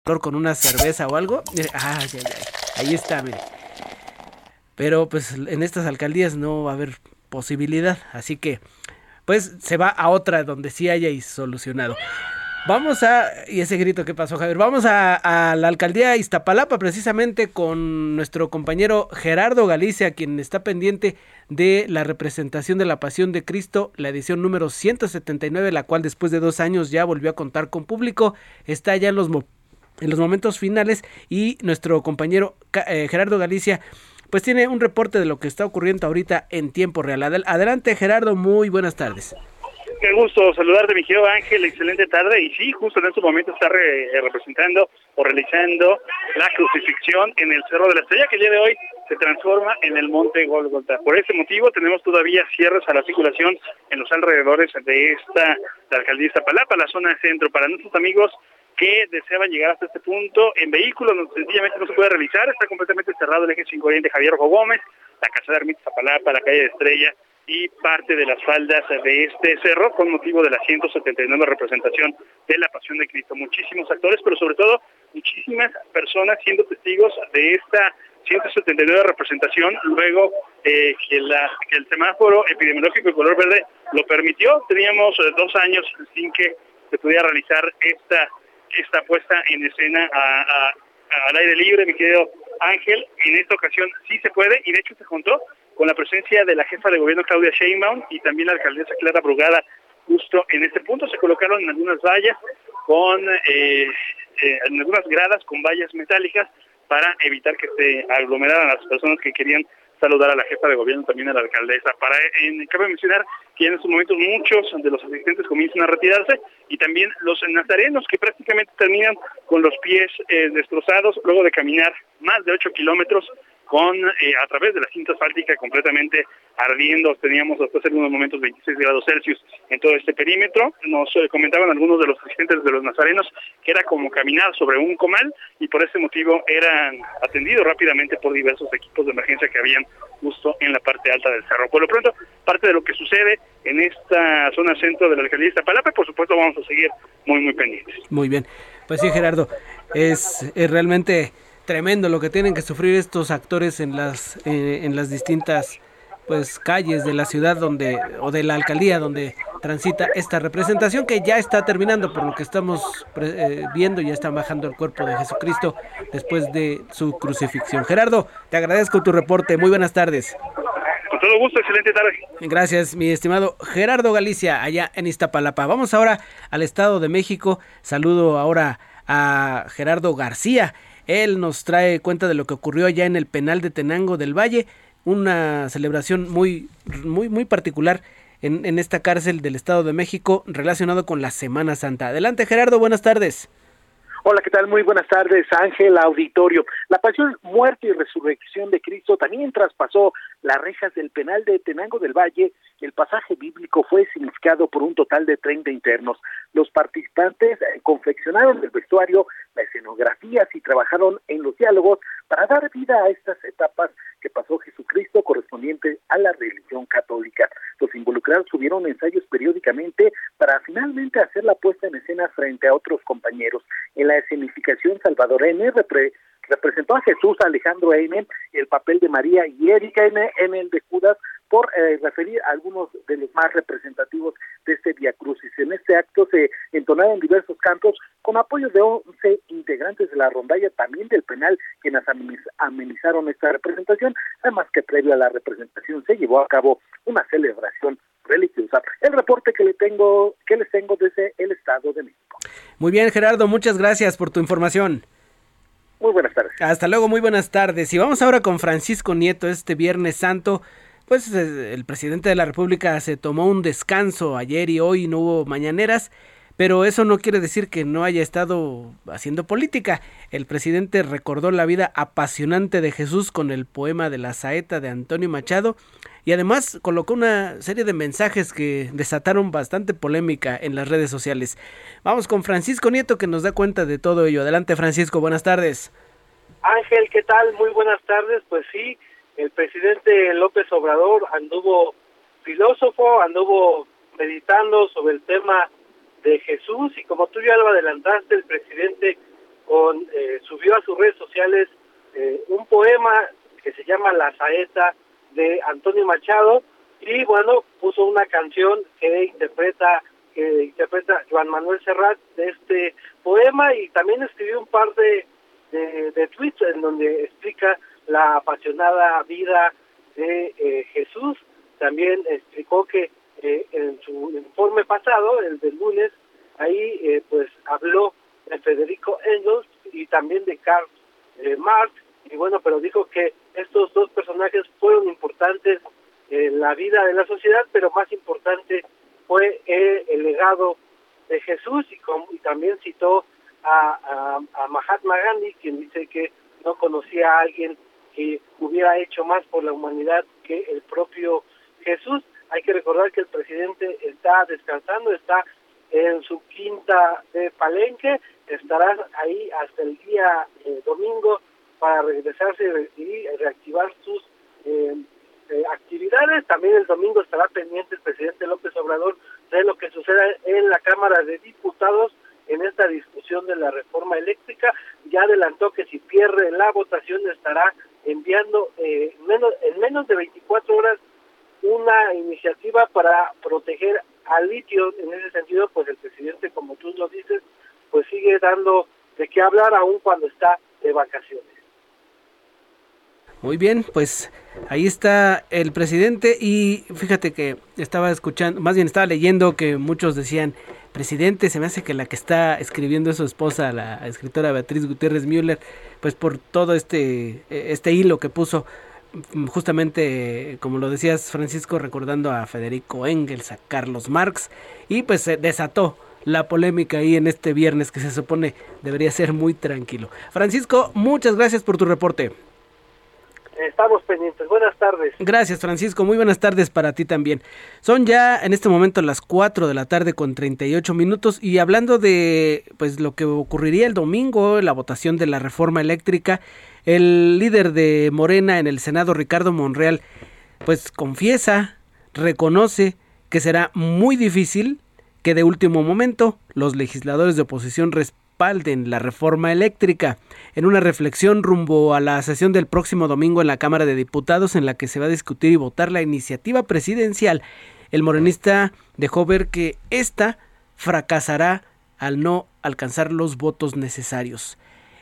Con una cerveza o algo. Ah, ay, ay, ahí está, mire. Pero pues en estas alcaldías no va a haber posibilidad. Así que pues se va a otra donde sí haya solucionado. Vamos a. ¿Y ese grito qué pasó, Javier? Vamos a, la alcaldía Iztapalapa, precisamente con nuestro compañero Gerardo Galicia, quien está pendiente de la representación de la Pasión de Cristo, la edición número 179, la cual después de dos años ya volvió a contar con público. Está ya en los, en los momentos finales y nuestro compañero eh, Gerardo Galicia pues tiene un reporte de lo que está ocurriendo ahorita en tiempo real. Adelante Gerardo, muy buenas tardes. Qué gusto saludarte, mi querido Ángel. Excelente tarde. Y sí, justo en este momento está eh, representando o realizando la crucifixión en el Cerro de la Estrella, que el día de hoy se transforma en el Monte Golgota. Por ese motivo tenemos todavía cierres a la circulación en los alrededores de esta la alcaldía de Iztapalapa, la zona centro. Para nuestros amigos que deseaban llegar hasta este punto en vehículos, sencillamente no se puede realizar, está completamente cerrado el eje 5 Oriente Javier Rojo Gómez, la Casa de Ermita Zapalapa, la calle de Estrella y parte de las faldas de este cerro con motivo de la 179 representación de la Pasión de Cristo. Muchísimos actores, pero sobre todo muchísimas personas siendo testigos de esta 179 representación, luego eh, que, la, que el semáforo epidemiológico de color verde lo permitió. Teníamos eh, dos años sin que se pudiera realizar esta, esta puesta en escena al aire libre, mi querido Ángel. En esta ocasión sí se puede y de hecho se juntó con la presencia de la jefa de gobierno Claudia Sheinbaum y también la alcaldesa Clara Brugada justo en este punto. Se colocaron en algunas vallas con, eh, eh, en algunas gradas con vallas metálicas para evitar que se aglomeraran las personas que querían saludar a la jefa de gobierno, también a la alcaldesa. Para, en, cabe mencionar que en estos momentos muchos de los asistentes comienzan a retirarse y también los nazarenos que prácticamente terminan con los pies eh, destrozados luego de caminar más de 8 kilómetros eh, a través de la cinta asfáltica completamente ardiendo. Teníamos hasta hace unos momentos 26 grados Celsius en todo este perímetro. Nos eh, comentaban algunos de los asistentes de los nazarenos que era como caminar sobre un comal y por ese motivo eran atendidos rápidamente por diversos equipos de emergencia que habían justo en la parte alta del cerro. Por lo pronto, parte de lo que sucede en esta zona centro de la alcaldía de Iztapalapa, por supuesto vamos a seguir muy, muy pendientes. Muy bien. Pues sí, Gerardo, es, es realmente tremendo lo que tienen que sufrir estos actores en las eh, en las distintas pues calles de la ciudad donde o de la alcaldía donde transita esta representación que ya está terminando por lo que estamos eh, viendo ya está bajando el cuerpo de Jesucristo después de su crucifixión. Gerardo, te agradezco tu reporte. Muy buenas tardes. Con todo gusto, excelente tarde. Gracias, mi estimado Gerardo Galicia, allá en Iztapalapa. Vamos ahora al Estado de México. Saludo ahora a Gerardo García. Él nos trae cuenta de lo que ocurrió allá en el penal de Tenango del Valle, una celebración muy, muy, muy particular en, en esta cárcel del Estado de México relacionado con la Semana Santa. Adelante Gerardo, buenas tardes. Hola, ¿qué tal? Muy buenas tardes, Ángel Auditorio. La pasión, muerte y resurrección de Cristo también traspasó las rejas del penal de Tenango del Valle. El pasaje bíblico fue significado por un total de 30 internos. Los participantes eh, confeccionaron el vestuario, la escenografía y trabajaron en los diálogos para dar vida a estas etapas que pasó Jesucristo correspondiente a la religión católica. Los involucrados tuvieron ensayos periódicamente para finalmente hacer la puesta en escena frente a otros compañeros. En la escenificación, Salvador N. representó a Jesús, Alejandro N. el papel de María y Erika N. en el de Judas por eh, referir a algunos de los más representativos de este Via Crucis. En este acto se entonaron diversos cantos con apoyo de 11 integrantes de la rondalla, también del penal, quienes amenizaron esta representación, además que previo a la representación se llevó a cabo una celebración religiosa. El reporte que le tengo, que les tengo desde el Estado de México. Muy bien, Gerardo, muchas gracias por tu información. Muy buenas tardes. Hasta luego, muy buenas tardes. Y vamos ahora con Francisco Nieto este Viernes Santo pues el presidente de la República se tomó un descanso ayer y hoy no hubo mañaneras, pero eso no quiere decir que no haya estado haciendo política. El presidente recordó la vida apasionante de Jesús con el poema de la saeta de Antonio Machado y además colocó una serie de mensajes que desataron bastante polémica en las redes sociales. Vamos con Francisco Nieto que nos da cuenta de todo ello. Adelante Francisco, buenas tardes. Ángel, ¿qué tal? Muy buenas tardes. Pues sí, el presidente López Obrador anduvo filósofo, anduvo meditando sobre el tema de Jesús y como tú ya lo adelantaste, el presidente con, eh, subió a sus redes sociales eh, un poema que se llama La Saeta de Antonio Machado y bueno, puso una canción que interpreta que interpreta Juan Manuel Serrat de este poema y también escribió un par de, de, de tweets en donde explica la apasionada vida de eh, Jesús. También explicó que eh, en su informe pasado, el del lunes, ahí eh, pues habló de Federico Engels y también de Karl Marx, y bueno, pero dijo que estos dos personajes fueron importantes en la vida de la sociedad, pero más importante fue el, legado de Jesús y, también citó a, a, Mahatma Gandhi, quien dice que no conocía a alguien que hubiera hecho más por la humanidad que el propio Jesús. Hay que recordar que el presidente está descansando, está en su quinta de Palenque, estará ahí hasta el día eh, domingo para regresarse y reactivar sus eh, eh, actividades. También el domingo estará pendiente el presidente López Obrador de lo que suceda en la Cámara de Diputados en esta discusión de la reforma eléctrica. Ya adelantó que si pierde la votación estará enviando eh, menos, en menos de 24 horas una iniciativa para proteger al litio. En ese sentido, pues el presidente, como tú lo dices, pues sigue dando de qué hablar aún cuando está de vacaciones. Muy bien, pues ahí está el presidente y fíjate que estaba escuchando, más bien estaba leyendo que muchos decían, presidente, se me hace que la que está escribiendo es su esposa, la escritora Beatriz Gutiérrez Müller, pues por todo este, este hilo que puso, justamente, como lo decías Francisco, recordando a Federico Engels, a Carlos Marx, y pues se desató la polémica ahí en este viernes que se supone debería ser muy tranquilo. Francisco, muchas gracias por tu reporte. Estamos pendientes. Buenas tardes. Gracias, Francisco. Muy buenas tardes para ti también. Son ya en este momento las 4 de la tarde con 38 minutos y hablando de pues lo que ocurriría el domingo, la votación de la reforma eléctrica, el líder de Morena en el Senado, Ricardo Monreal, pues confiesa, reconoce que será muy difícil que de último momento los legisladores de oposición respalden la reforma eléctrica. En una reflexión rumbo a la sesión del próximo domingo en la Cámara de Diputados en la que se va a discutir y votar la iniciativa presidencial, el morenista dejó ver que ésta fracasará al no alcanzar los votos necesarios.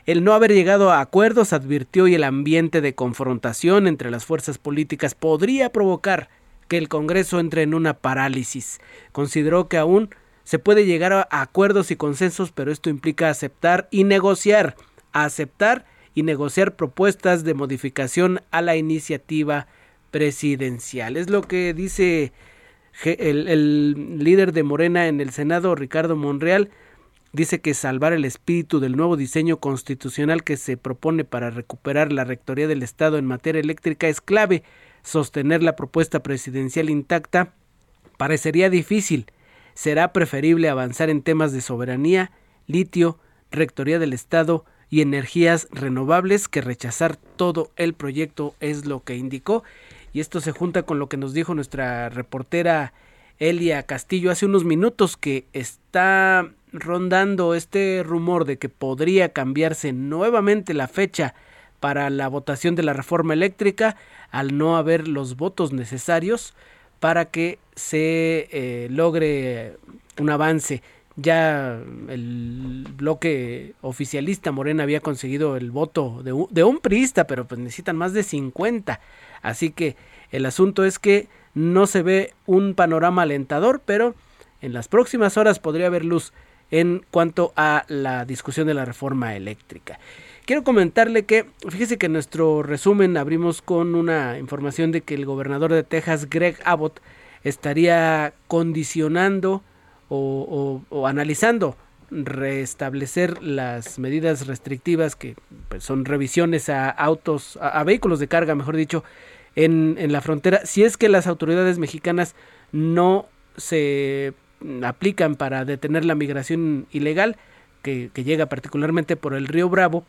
El no haber llegado a acuerdos advirtió y el ambiente de confrontación entre las fuerzas políticas podría provocar que el Congreso entre en una parálisis. Consideró que aún se puede llegar a acuerdos y consensos, pero esto implica aceptar y negociar, aceptar y negociar propuestas de modificación a la iniciativa presidencial. Es lo que dice el, el, líder de Morena en el Senado, Ricardo Monreal, dice que salvar el espíritu del nuevo diseño constitucional que se propone para recuperar la rectoría del Estado en materia eléctrica es clave. Sostener la propuesta presidencial intacta parecería difícil será preferible avanzar en temas de soberanía, litio, rectoría del Estado y energías renovables que rechazar todo el proyecto es lo que indicó. Y esto se junta con lo que nos dijo nuestra reportera Elia Castillo hace unos minutos que está rondando este rumor de que podría cambiarse nuevamente la fecha para la votación de la reforma eléctrica al no haber los votos necesarios para que se eh, logre un avance. Ya el bloque oficialista Morena había conseguido el voto de un, de priista, pero pues necesitan más de 50. Así que el asunto es que no se ve un panorama alentador, pero en las próximas horas podría haber luz en cuanto a la discusión de la reforma eléctrica. Quiero comentarle que, fíjese que en nuestro resumen abrimos con una información de que el gobernador de Texas, Greg Abbott, estaría condicionando o, analizando restablecer las medidas restrictivas que pues, son revisiones a autos, a, vehículos de carga, mejor dicho, en, en, la frontera, si es que las autoridades mexicanas no se aplican para detener la migración ilegal que, que llega particularmente por el río Bravo,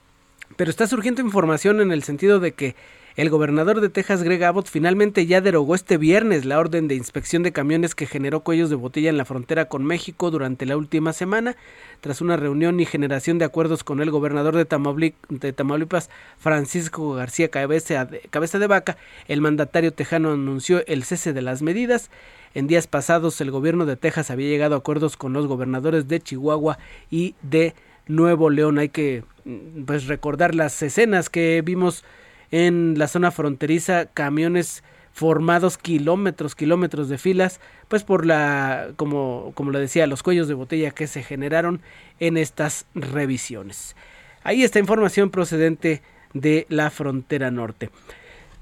pero está surgiendo información en el sentido de que el gobernador de Texas, Greg Abbott, finalmente ya derogó este viernes la orden de inspección de camiones que generó cuellos de botella en la frontera con México durante la última semana. Tras una reunión y generación de acuerdos con el gobernador de, Tamaulipas, Francisco García Cabeza de, Cabeza de Vaca, el mandatario tejano anunció el cese de las medidas. En días pasados, el gobierno de Texas había llegado a acuerdos con los gobernadores de Chihuahua y de Nuevo León. Hay que mm, pues recordar las escenas que vimos en la zona fronteriza camiones formados kilómetros, kilómetros de filas, pues por la, como, como lo decía, los cuellos de botella que se generaron en estas revisiones. Ahí está información procedente de la frontera norte.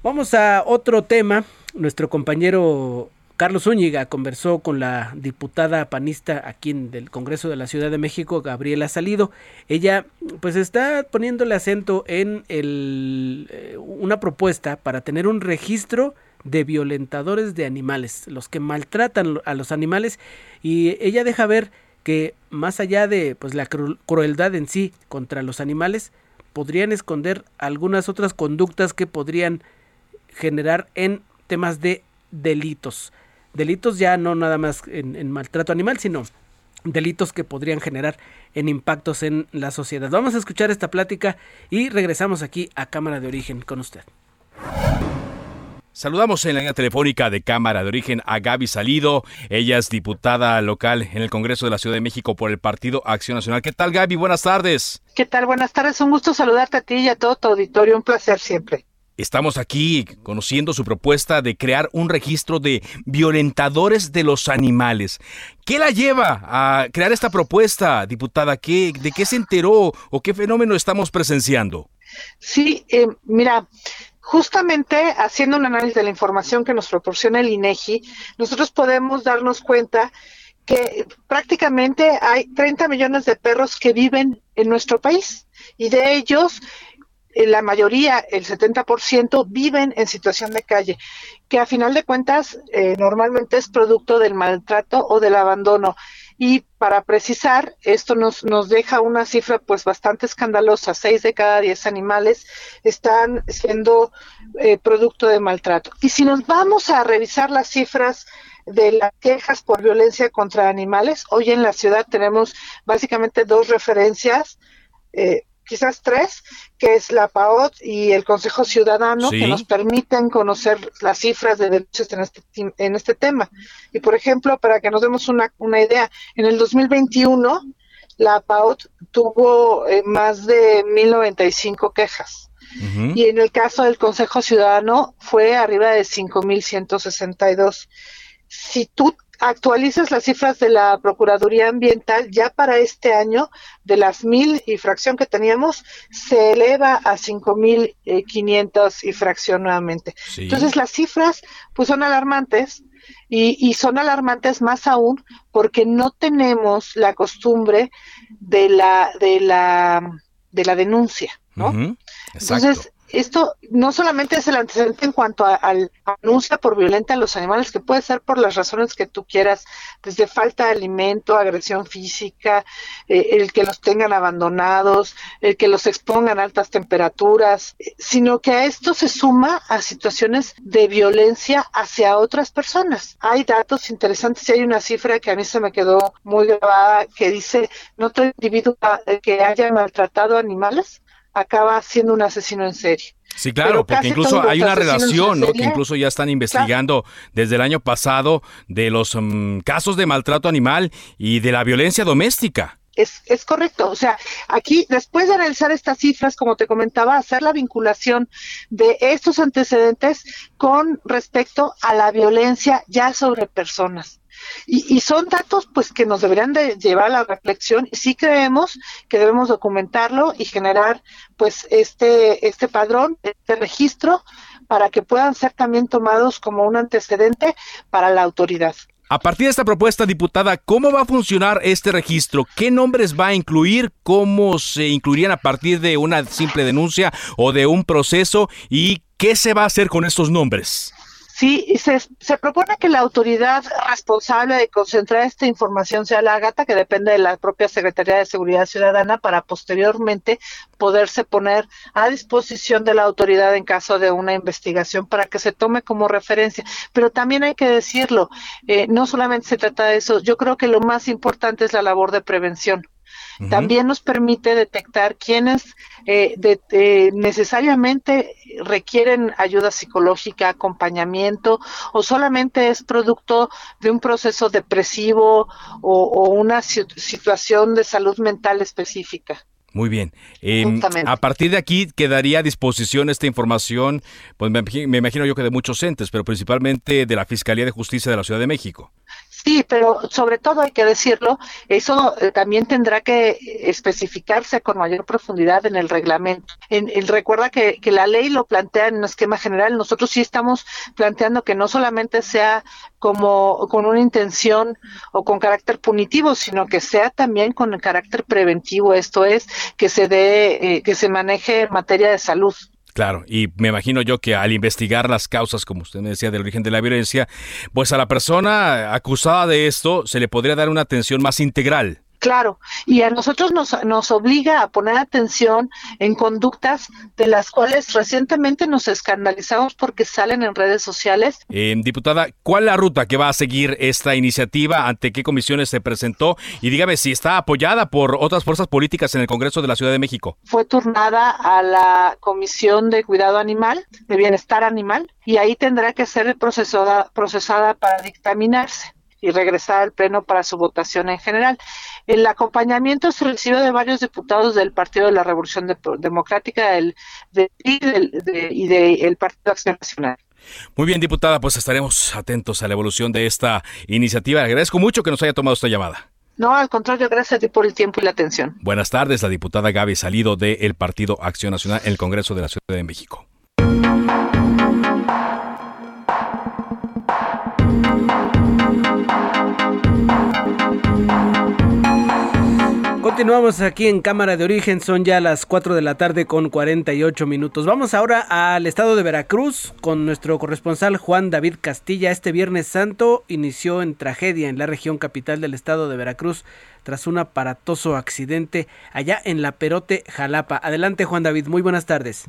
Vamos a otro tema. Nuestro compañero Carlos Zúñiga conversó con la diputada panista aquí en el Congreso de la Ciudad de México, Gabriela Salido. Ella pues está poniéndole acento en eh, una propuesta para tener un registro de violentadores de animales, los que maltratan a los animales y ella deja ver que más allá de pues la crueldad en sí contra los animales podrían esconder algunas otras conductas que podrían generar en temas de delitos. Delitos ya no nada más en, maltrato animal, sino delitos que podrían generar en impactos en la sociedad. Vamos a escuchar esta plática y regresamos aquí a Cámara de Origen con usted. Saludamos en la línea telefónica de Cámara de Origen a Gaby Salido. Ella es diputada local en el Congreso de la Ciudad de México por el Partido Acción Nacional. ¿Qué tal, Gaby? Buenas tardes. ¿Qué tal? Buenas tardes. Un gusto saludarte a ti y a todo tu auditorio. Un placer siempre. Estamos aquí conociendo su propuesta de crear un registro de violentadores de los animales. ¿Qué la lleva a crear esta propuesta, diputada? ¿Qué, ¿De qué se enteró o qué fenómeno estamos presenciando? Sí, eh, mira, justamente haciendo un análisis de la información que nos proporciona el INEGI, nosotros podemos darnos cuenta que prácticamente hay 30 millones de perros que viven en nuestro país y de ellos la mayoría, el 70%, viven en situación de calle, que a final de cuentas eh, normalmente es producto del maltrato o del abandono. Y para precisar, esto nos, nos deja una cifra pues bastante escandalosa. Seis de cada diez animales están siendo eh, producto de maltrato. Y si nos vamos a revisar las cifras de las quejas por violencia contra animales, hoy en la ciudad tenemos básicamente dos referencias. Eh, quizás tres, que es la PAOT y el Consejo Ciudadano, que nos permiten conocer las cifras de derechos en este, en este tema. Y, por ejemplo, para que nos demos una, una idea, en el 2021 la PAOT tuvo eh, más de 1095 quejas. Y en el caso del Consejo Ciudadano fue arriba de 5.162. Si tú actualizas las cifras de la Procuraduría Ambiental, ya para este año, de las mil y fracción que teníamos, se eleva a cinco mil eh, quinientos y fracción nuevamente. Entonces las cifras pues son alarmantes y, y, son alarmantes más aún porque no tenemos la costumbre de la de la de la denuncia, ¿no? Entonces esto no solamente es el antecedente en cuanto al anuncio por violenta a los animales, que puede ser por las razones que tú quieras, desde falta de alimento, agresión física, eh, el que los tengan abandonados, el que los expongan a altas temperaturas, eh, sino que a esto se suma a situaciones de violencia hacia otras personas. Hay datos interesantes y hay una cifra que a mí se me quedó muy grabada que dice, no todo individuo que haya maltratado animales acaba siendo un asesino en serie. Sí, claro, porque incluso hay una relación, ¿no? Que incluso ya están investigando desde el año pasado de los mm, casos de maltrato animal y de la violencia doméstica. Es, es, correcto. O sea, aquí, después de analizar estas cifras, como te comentaba, hacer la vinculación de estos antecedentes con respecto a la violencia ya sobre personas. Y, son datos pues que nos deberían de llevar a la reflexión y sí creemos que debemos documentarlo y generar pues este, este padrón, este registro para que puedan ser también tomados como un antecedente para la autoridad. A partir de esta propuesta, diputada, ¿cómo va a funcionar este registro? ¿Qué nombres va a incluir? ¿Cómo se incluirían a partir de una simple denuncia o de un proceso? ¿Y qué se va a hacer con estos nombres? Sí, se, se propone que la autoridad responsable de concentrar esta información sea la AGATA, que depende de la propia Secretaría de Seguridad Ciudadana, para posteriormente poderse poner a disposición de la autoridad en caso de una investigación para que se tome como referencia. Pero también hay que decirlo, eh, no solamente se trata de eso, yo creo que lo más importante es la labor de prevención. También nos permite detectar quienes eh, necesariamente requieren ayuda psicológica, acompañamiento o solamente es producto de un proceso depresivo o, una situación de salud mental específica. Muy bien. Em, a partir de aquí quedaría a disposición esta información, pues me, me, imagino yo que de muchos entes, pero principalmente de la Fiscalía de Justicia de la Ciudad de México. Sí, pero sobre todo hay que decirlo, eso eh, también tendrá que especificarse con mayor profundidad en el reglamento. En, recuerda que, que, la ley lo plantea en un esquema general, nosotros sí estamos planteando que no solamente sea como con una intención o con carácter punitivo, sino que sea también con carácter preventivo, esto es, que se dé, eh, que se maneje en materia de salud. Claro, y me imagino yo que al investigar las causas, como usted me decía, del origen de la violencia, pues a la persona acusada de esto se le podría dar una atención más integral. Claro, y a nosotros nos, nos obliga a poner atención en conductas de las cuales recientemente nos escandalizamos porque salen en redes sociales. Eh, diputada, ¿cuál la ruta que va a seguir esta iniciativa? ¿Ante qué comisiones se presentó? Y dígame si está apoyada por otras fuerzas políticas en el Congreso de la Ciudad de México. Fue turnada a la Comisión de Cuidado Animal, de Bienestar Animal, y ahí tendrá que ser procesada, procesada para dictaminarse y regresar al Pleno para su votación en general. El acompañamiento se recibió de varios diputados del Partido de la Revolución Democrática del, y del Partido Acción Nacional. Muy bien, diputada, pues estaremos atentos a la evolución de esta iniciativa. agradezco mucho que nos haya tomado esta llamada. No, al contrario, gracias a ti por el tiempo y la atención. Buenas tardes, la diputada Gaby Salido del Partido Acción Nacional en el Congreso de la Ciudad de México. Continuamos aquí en Cámara de Origen, son ya las 4 de la tarde con 48 minutos. Vamos ahora al estado de Veracruz con nuestro corresponsal Juan David Castilla. Este Viernes Santo inició en tragedia en la región capital del estado de Veracruz tras un aparatoso accidente allá en La Perote, Jalapa. Adelante Juan David, muy buenas tardes.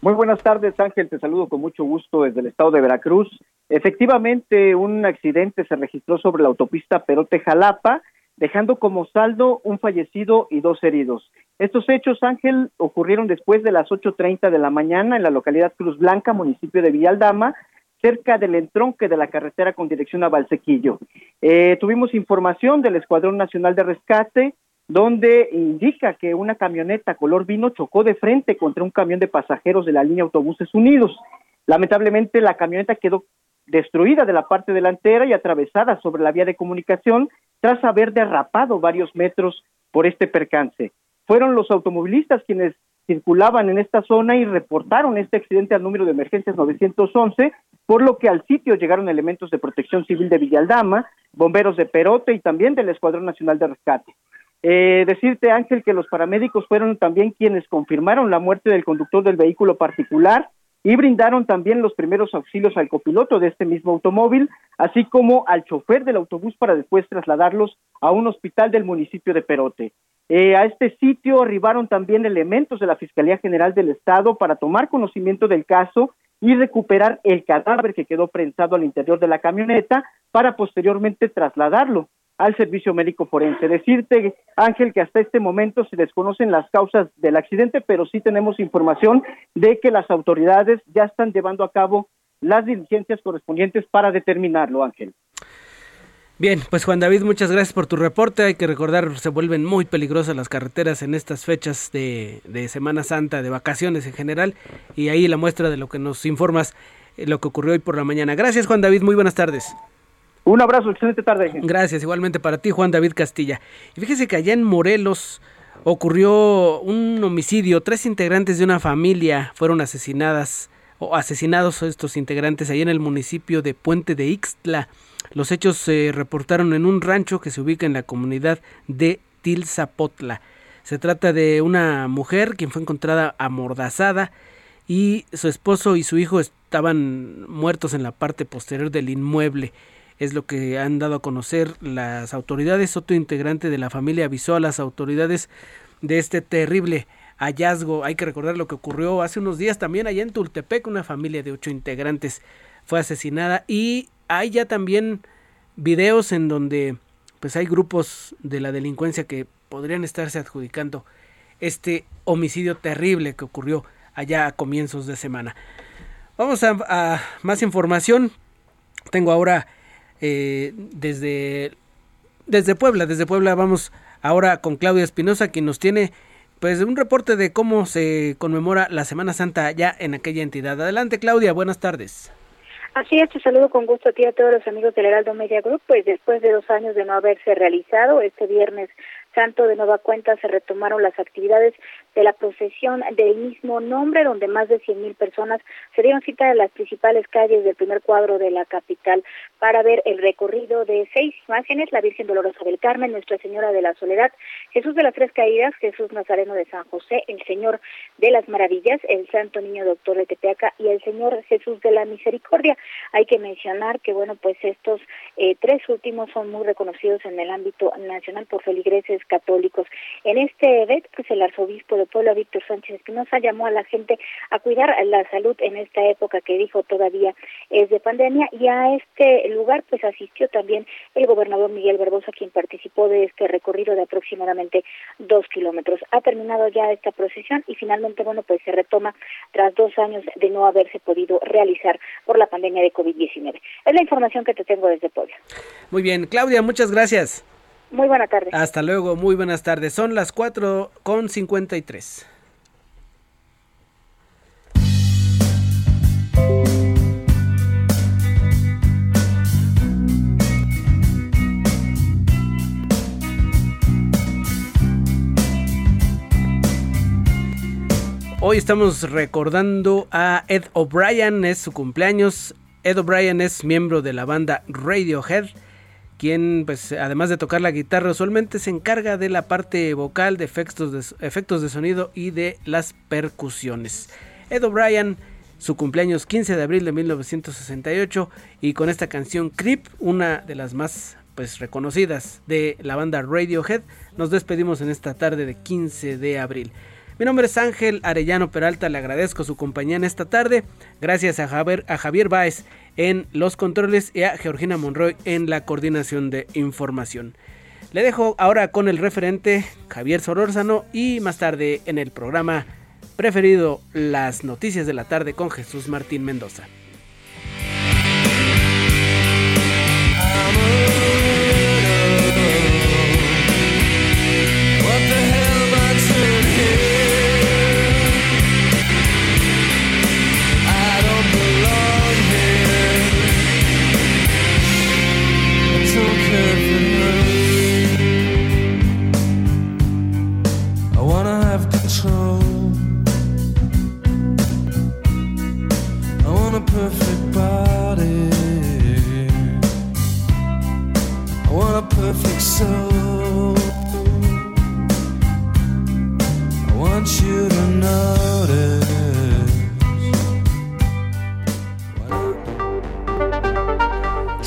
Muy buenas tardes Ángel, te saludo con mucho gusto desde el estado de Veracruz. Efectivamente, un accidente se registró sobre la autopista Perote Jalapa dejando como saldo un fallecido y dos heridos. Estos hechos, Ángel, ocurrieron después de las 8.30 de la mañana en la localidad Cruz Blanca, municipio de Villaldama, cerca del entronque de la carretera con dirección a Valsequillo. Eh, tuvimos información del Escuadrón Nacional de Rescate, donde indica que una camioneta color vino chocó de frente contra un camión de pasajeros de la línea Autobuses Unidos. Lamentablemente la camioneta quedó destruida de la parte delantera y atravesada sobre la vía de comunicación tras haber derrapado varios metros por este percance. Fueron los automovilistas quienes circulaban en esta zona y reportaron este accidente al número de emergencias 911, por lo que al sitio llegaron elementos de protección civil de Villaldama, bomberos de Perote y también del Escuadrón Nacional de Rescate. Eh, decirte, Ángel, que los paramédicos fueron también quienes confirmaron la muerte del conductor del vehículo particular y brindaron también los primeros auxilios al copiloto de este mismo automóvil, así como al chofer del autobús para después trasladarlos a un hospital del municipio de Perote. Eh, a este sitio arribaron también elementos de la Fiscalía General del Estado para tomar conocimiento del caso y recuperar el cadáver que quedó prensado al interior de la camioneta para posteriormente trasladarlo al servicio médico forense. Decirte, Ángel, que hasta este momento se desconocen las causas del accidente, pero sí tenemos información de que las autoridades ya están llevando a cabo las diligencias correspondientes para determinarlo, Ángel. Bien, pues Juan David, muchas gracias por tu reporte. Hay que recordar, se vuelven muy peligrosas las carreteras en estas fechas de, Semana Santa, de vacaciones en general, y ahí la muestra de lo que nos informas, eh, lo que ocurrió hoy por la mañana. Gracias Juan David, muy buenas tardes. Un abrazo, excelente tarde. Gracias, igualmente para ti, Juan David Castilla. Y fíjese que allá en Morelos ocurrió un homicidio. Tres integrantes de una familia fueron asesinadas o asesinados estos integrantes allá en el municipio de Puente de Ixtla. Los hechos se reportaron en un rancho que se ubica en la comunidad de Tilzapotla. Se trata de una mujer quien fue encontrada amordazada y su esposo y su hijo estaban muertos en la parte posterior del inmueble es lo que han dado a conocer las autoridades. Otro integrante de la familia avisó a las autoridades de este terrible hallazgo. Hay que recordar lo que ocurrió hace unos días también allá en Tultepec, una familia de ocho integrantes fue asesinada y hay ya también videos en donde pues hay grupos de la delincuencia que podrían estarse adjudicando este homicidio terrible que ocurrió allá a comienzos de semana. Vamos a, a más información. Tengo ahora eh, desde, desde Puebla. Desde Puebla vamos ahora con Claudia Espinosa, quien nos tiene pues un reporte de cómo se conmemora la Semana Santa ya en aquella entidad. Adelante Claudia, buenas tardes. Así es, te saludo con gusto a ti a todos los amigos del Heraldo Media Group, pues después de dos años de no haberse realizado, este viernes santo de nueva cuenta se retomaron las actividades de la procesión del mismo nombre, donde más de 100.000 personas se dieron cita en las principales calles del primer cuadro de la capital para ver el recorrido de seis imágenes, la Virgen Dolorosa del Carmen, Nuestra Señora de la Soledad, Jesús de las Tres Caídas, Jesús Nazareno de San José, el Señor de las Maravillas, el Santo Niño Doctor de Tepeaca y el Señor Jesús de la Misericordia. Hay que mencionar que, bueno, pues estos eh, tres últimos son muy reconocidos en el ámbito nacional por feligreses católicos. En este evento, pues el arzobispo de Puebla, Víctor Sánchez Espinosa, llamó a la gente a cuidar la salud en esta época que dijo todavía es de pandemia y a este lugar pues asistió también el gobernador Miguel Barbosa, quien participó de este recorrido de aproximadamente dos kilómetros. Ha terminado ya esta procesión y finalmente, bueno, pues se retoma tras dos años de no haberse podido realizar por la pandemia de COVID-19. Es la información que te tengo desde Puebla. Muy bien, Claudia, muchas gracias. Muy buena tarde. Hasta luego, muy buenas tardes. Son las 4 con 53. Hoy estamos recordando a Ed O'Brien, es su cumpleaños. Ed O'Brien es miembro de la banda Radiohead, pues además de tocar la guitarra usualmente se encarga de la parte vocal, de efectos de, efectos de sonido y de las percusiones. Ed O'Brien, su cumpleaños 15 de abril de 1968 y con esta canción Creep, una de las más pues reconocidas de la banda Radiohead, nos despedimos en esta tarde de 15 de abril. Mi nombre es Ángel Arellano Peralta, le agradezco su compañía en esta tarde. Gracias a Javier, a Javier Báez en los controles y a Georgina Monroy en la coordinación de información. Le dejo ahora con el referente Javier Solórzano y más tarde en el programa preferido Las Noticias de la Tarde con Jesús Martín Mendoza.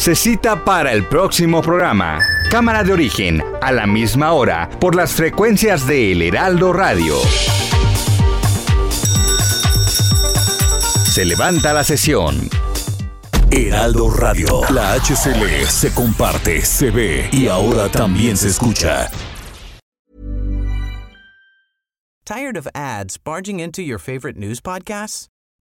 Se cita para el próximo programa. Cámara de origen, a la misma hora, por las frecuencias de El Heraldo Radio. Se levanta la sesión. Heraldo Radio. La HCL se comparte, se ve y ahora también se escucha. ¿Tired of ads barging into your favorite news podcasts?